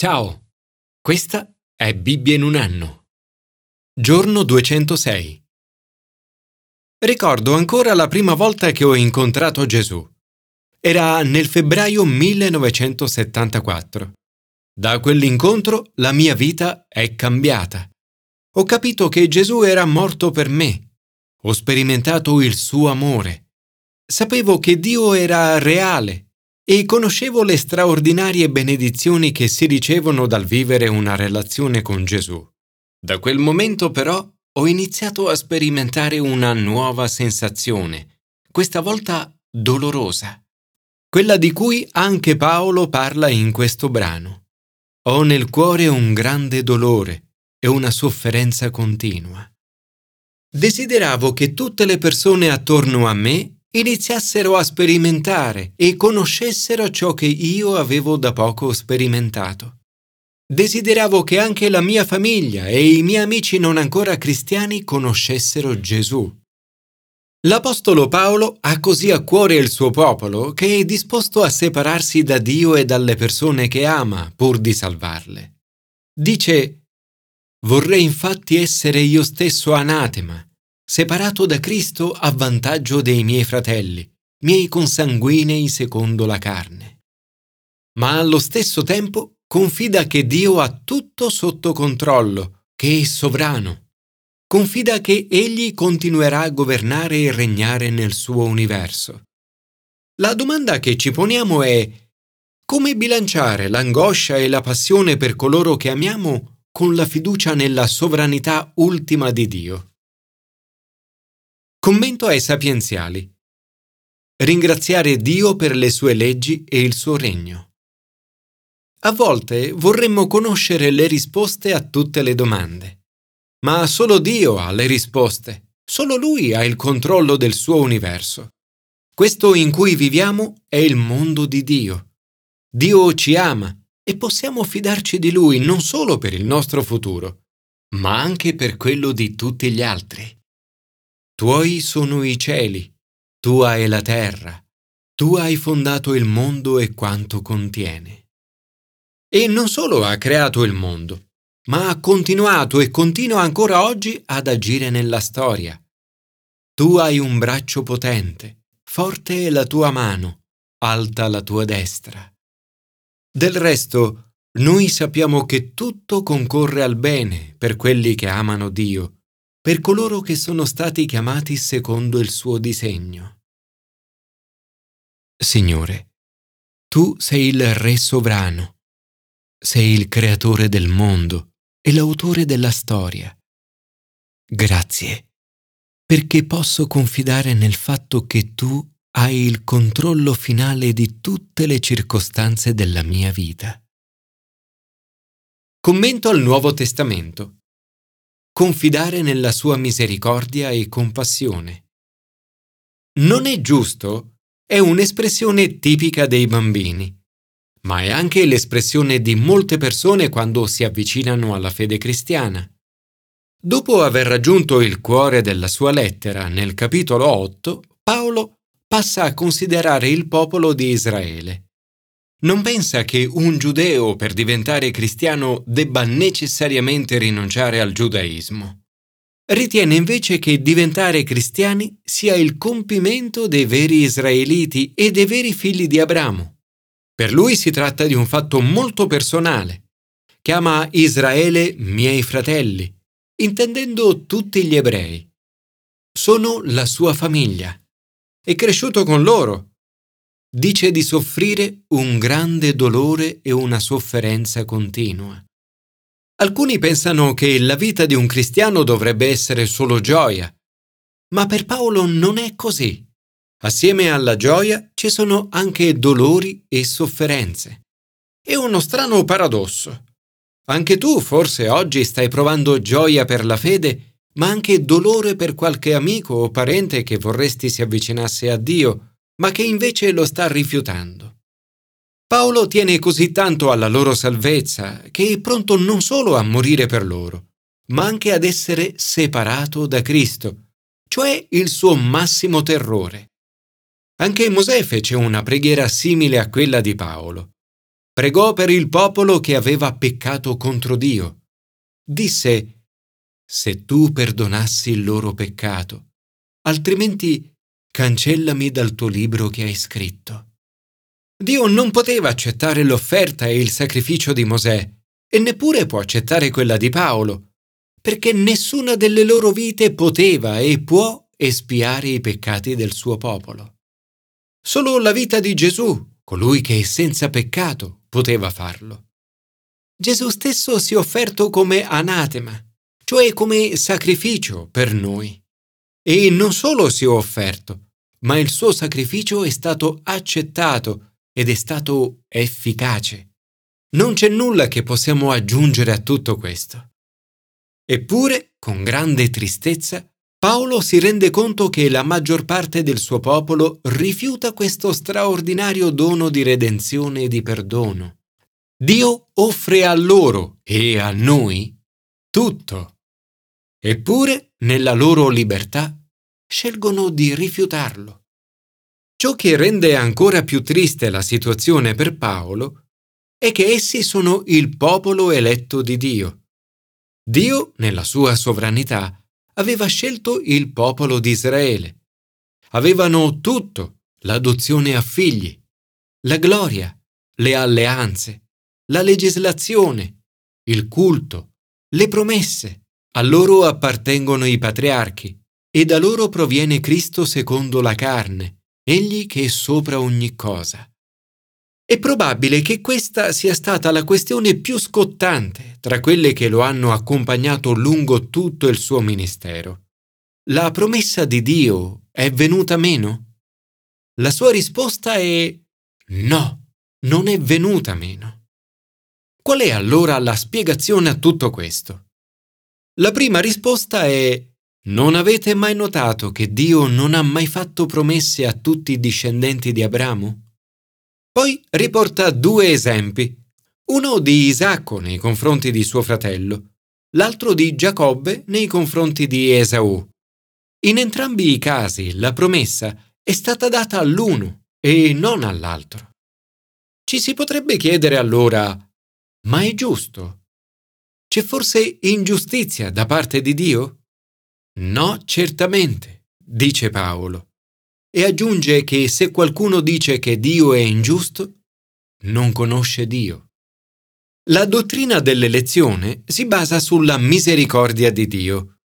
Ciao, questa è Bibbia in un anno. Giorno 206. Ricordo ancora la prima volta che ho incontrato Gesù. Era nel febbraio 1974. Da quell'incontro la mia vita è cambiata. Ho capito che Gesù era morto per me. Ho sperimentato il suo amore. Sapevo che Dio era reale e conoscevo le straordinarie benedizioni che si ricevono dal vivere una relazione con Gesù. Da quel momento però ho iniziato a sperimentare una nuova sensazione, questa volta dolorosa, quella di cui anche Paolo parla in questo brano. Ho nel cuore un grande dolore e una sofferenza continua. Desideravo che tutte le persone attorno a me iniziassero a sperimentare e conoscessero ciò che io avevo da poco sperimentato. Desideravo che anche la mia famiglia e i miei amici non ancora cristiani conoscessero Gesù. L'Apostolo Paolo ha così a cuore il suo popolo che è disposto a separarsi da Dio e dalle persone che ama pur di salvarle. Dice, Vorrei infatti essere io stesso anatema, separato da Cristo a vantaggio dei miei fratelli, miei consanguinei secondo la carne. Ma allo stesso tempo confida che Dio ha tutto sotto controllo, che è sovrano. Confida che Egli continuerà a governare e regnare nel suo universo. La domanda che ci poniamo è come bilanciare l'angoscia e la passione per coloro che amiamo con la fiducia nella sovranità ultima di Dio? Commento ai sapienziali. Ringraziare Dio per le sue leggi e il suo regno. A volte vorremmo conoscere le risposte a tutte le domande, ma solo Dio ha le risposte, solo Lui ha il controllo del suo universo. Questo in cui viviamo è il mondo di Dio. Dio ci ama e possiamo fidarci di Lui non solo per il nostro futuro, ma anche per quello di tutti gli altri. Tuoi sono i cieli, tua è la terra, tu hai fondato il mondo e quanto contiene. E non solo ha creato il mondo, ma ha continuato e continua ancora oggi ad agire nella storia. Tu hai un braccio potente, forte è la tua mano, alta la tua destra. Del resto, noi sappiamo che tutto concorre al bene per quelli che amano Dio per coloro che sono stati chiamati secondo il suo disegno. Signore, tu sei il Re sovrano, sei il creatore del mondo e l'autore della storia. Grazie, perché posso confidare nel fatto che tu hai il controllo finale di tutte le circostanze della mia vita. Commento al Nuovo Testamento confidare nella sua misericordia e compassione. Non è giusto è un'espressione tipica dei bambini, ma è anche l'espressione di molte persone quando si avvicinano alla fede cristiana. Dopo aver raggiunto il cuore della sua lettera nel capitolo 8, Paolo passa a considerare il popolo di Israele non pensa che un giudeo per diventare cristiano debba necessariamente rinunciare al giudaismo. Ritiene invece che diventare cristiani sia il compimento dei veri israeliti e dei veri figli di Abramo. Per lui si tratta di un fatto molto personale. Chiama Israele miei fratelli, intendendo tutti gli ebrei. Sono la sua famiglia. È cresciuto con loro dice di soffrire un grande dolore e una sofferenza continua. Alcuni pensano che la vita di un cristiano dovrebbe essere solo gioia, ma per Paolo non è così. Assieme alla gioia ci sono anche dolori e sofferenze. È uno strano paradosso. Anche tu forse oggi stai provando gioia per la fede, ma anche dolore per qualche amico o parente che vorresti si avvicinasse a Dio ma che invece lo sta rifiutando. Paolo tiene così tanto alla loro salvezza che è pronto non solo a morire per loro, ma anche ad essere separato da Cristo, cioè il suo massimo terrore. Anche Mosè fece una preghiera simile a quella di Paolo. pregò per il popolo che aveva peccato contro Dio. Disse, se tu perdonassi il loro peccato, altrimenti cancellami dal tuo libro che hai scritto. Dio non poteva accettare l'offerta e il sacrificio di Mosè e neppure può accettare quella di Paolo, perché nessuna delle loro vite poteva e può espiare i peccati del suo popolo. Solo la vita di Gesù, colui che è senza peccato, poteva farlo. Gesù stesso si è offerto come anatema, cioè come sacrificio per noi. E non solo si è offerto, ma il suo sacrificio è stato accettato ed è stato efficace. Non c'è nulla che possiamo aggiungere a tutto questo. Eppure, con grande tristezza, Paolo si rende conto che la maggior parte del suo popolo rifiuta questo straordinario dono di redenzione e di perdono. Dio offre a loro e a noi tutto. Eppure, nella loro libertà, scelgono di rifiutarlo. Ciò che rende ancora più triste la situazione per Paolo è che essi sono il popolo eletto di Dio. Dio, nella sua sovranità, aveva scelto il popolo di Israele. Avevano tutto, l'adozione a figli, la gloria, le alleanze, la legislazione, il culto, le promesse. A loro appartengono i patriarchi e da loro proviene Cristo secondo la carne, egli che è sopra ogni cosa. È probabile che questa sia stata la questione più scottante tra quelle che lo hanno accompagnato lungo tutto il suo ministero. La promessa di Dio è venuta meno? La sua risposta è no, non è venuta meno. Qual è allora la spiegazione a tutto questo? La prima risposta è non avete mai notato che Dio non ha mai fatto promesse a tutti i discendenti di Abramo? Poi riporta due esempi, uno di Isacco nei confronti di suo fratello, l'altro di Giacobbe nei confronti di Esaù. In entrambi i casi la promessa è stata data all'uno e non all'altro. Ci si potrebbe chiedere allora, ma è giusto? C'è forse ingiustizia da parte di Dio? No, certamente, dice Paolo e aggiunge che se qualcuno dice che Dio è ingiusto, non conosce Dio. La dottrina dell'elezione si basa sulla misericordia di Dio.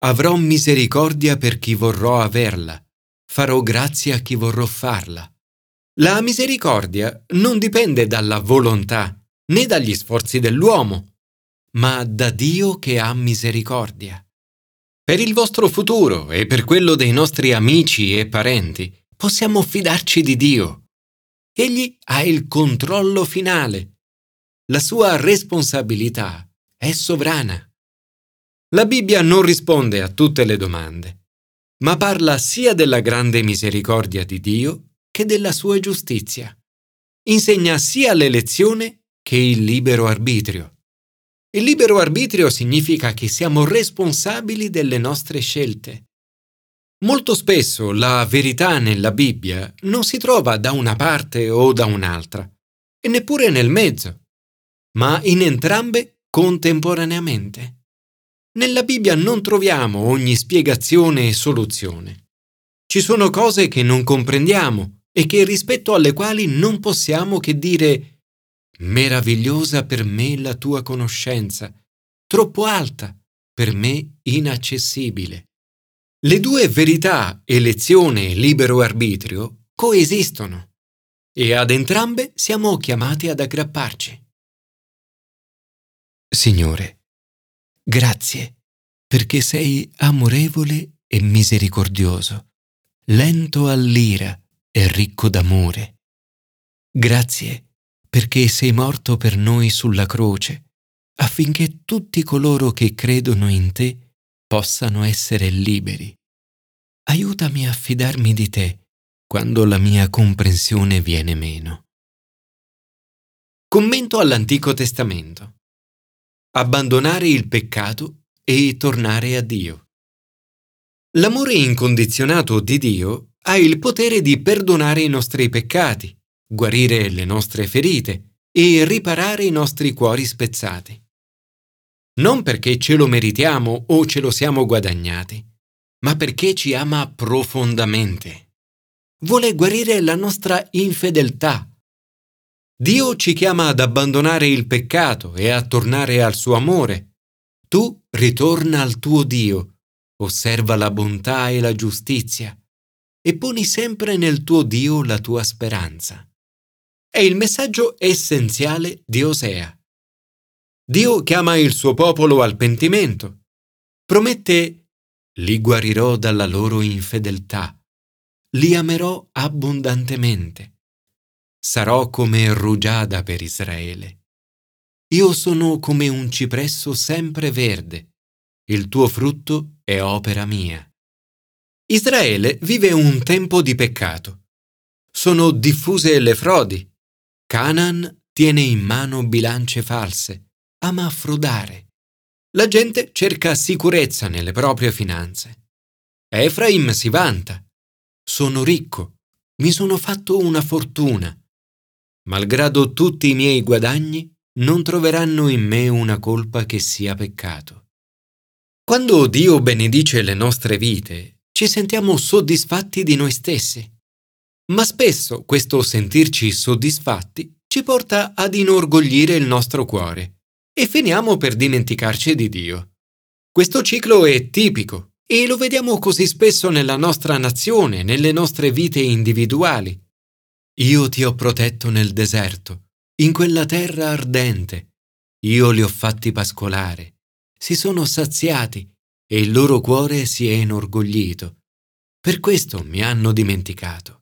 Avrò misericordia per chi vorrò averla, farò grazia a chi vorrò farla. La misericordia non dipende dalla volontà né dagli sforzi dell'uomo, ma da Dio che ha misericordia. Per il vostro futuro e per quello dei nostri amici e parenti possiamo fidarci di Dio. Egli ha il controllo finale. La sua responsabilità è sovrana. La Bibbia non risponde a tutte le domande, ma parla sia della grande misericordia di Dio che della sua giustizia. Insegna sia l'elezione che il libero arbitrio. Il libero arbitrio significa che siamo responsabili delle nostre scelte. Molto spesso la verità nella Bibbia non si trova da una parte o da un'altra, e neppure nel mezzo, ma in entrambe contemporaneamente. Nella Bibbia non troviamo ogni spiegazione e soluzione. Ci sono cose che non comprendiamo e che rispetto alle quali non possiamo che dire Meravigliosa per me la tua conoscenza, troppo alta, per me inaccessibile. Le due verità, elezione e libero arbitrio, coesistono e ad entrambe siamo chiamati ad aggrapparci. Signore, grazie perché sei amorevole e misericordioso, lento all'ira e ricco d'amore. Grazie perché sei morto per noi sulla croce, affinché tutti coloro che credono in te possano essere liberi. Aiutami a fidarmi di te quando la mia comprensione viene meno. Commento all'Antico Testamento. Abbandonare il peccato e tornare a Dio. L'amore incondizionato di Dio ha il potere di perdonare i nostri peccati guarire le nostre ferite e riparare i nostri cuori spezzati. Non perché ce lo meritiamo o ce lo siamo guadagnati, ma perché ci ama profondamente. Vuole guarire la nostra infedeltà. Dio ci chiama ad abbandonare il peccato e a tornare al suo amore. Tu ritorna al tuo Dio, osserva la bontà e la giustizia e poni sempre nel tuo Dio la tua speranza. È il messaggio essenziale di Osea. Dio chiama il suo popolo al pentimento. Promette li guarirò dalla loro infedeltà, li amerò abbondantemente. Sarò come rugiada per Israele. Io sono come un cipresso sempre verde, il tuo frutto è opera mia. Israele vive un tempo di peccato. Sono diffuse le frodi. Canaan tiene in mano bilance false, ama frodare. La gente cerca sicurezza nelle proprie finanze. Efraim si vanta. Sono ricco, mi sono fatto una fortuna. Malgrado tutti i miei guadagni, non troveranno in me una colpa che sia peccato. Quando Dio benedice le nostre vite, ci sentiamo soddisfatti di noi stessi. Ma spesso questo sentirci soddisfatti ci porta ad inorgoglire il nostro cuore e finiamo per dimenticarci di Dio. Questo ciclo è tipico e lo vediamo così spesso nella nostra nazione, nelle nostre vite individuali. Io ti ho protetto nel deserto, in quella terra ardente. Io li ho fatti pascolare. Si sono saziati e il loro cuore si è inorgoglito. Per questo mi hanno dimenticato.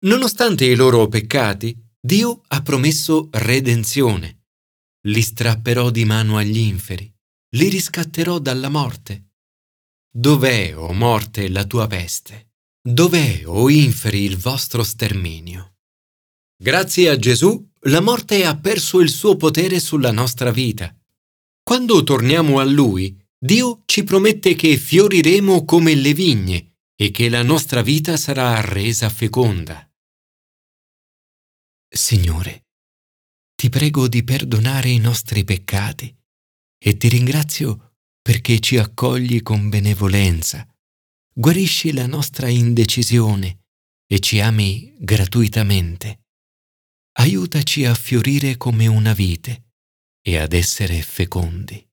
Nonostante i loro peccati, Dio ha promesso redenzione li strapperò di mano agli inferi, li riscatterò dalla morte. Dov'è, o oh morte, la tua peste? Dov'è, o oh inferi, il vostro sterminio? Grazie a Gesù, la morte ha perso il suo potere sulla nostra vita. Quando torniamo a Lui, Dio ci promette che fioriremo come le vigne e che la nostra vita sarà resa feconda. Signore, ti prego di perdonare i nostri peccati e ti ringrazio perché ci accogli con benevolenza, guarisci la nostra indecisione e ci ami gratuitamente. Aiutaci a fiorire come una vite e ad essere fecondi.